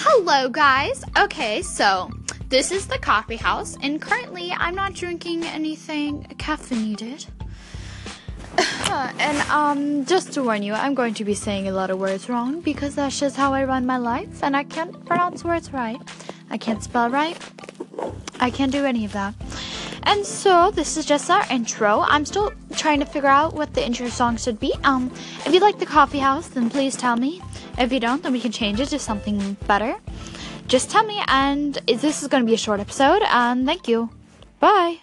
Hello, guys. Okay, so this is the coffee house, and currently I'm not drinking anything caffeinated. and um, just to warn you, I'm going to be saying a lot of words wrong because that's just how I run my life, and I can't pronounce words right. I can't spell right. I can't do any of that. And so this is just our intro. I'm still trying to figure out what the intro song should be. Um, if you like the coffee house, then please tell me. If you don't, then we can change it to something better. Just tell me, and this is going to be a short episode. And thank you. Bye.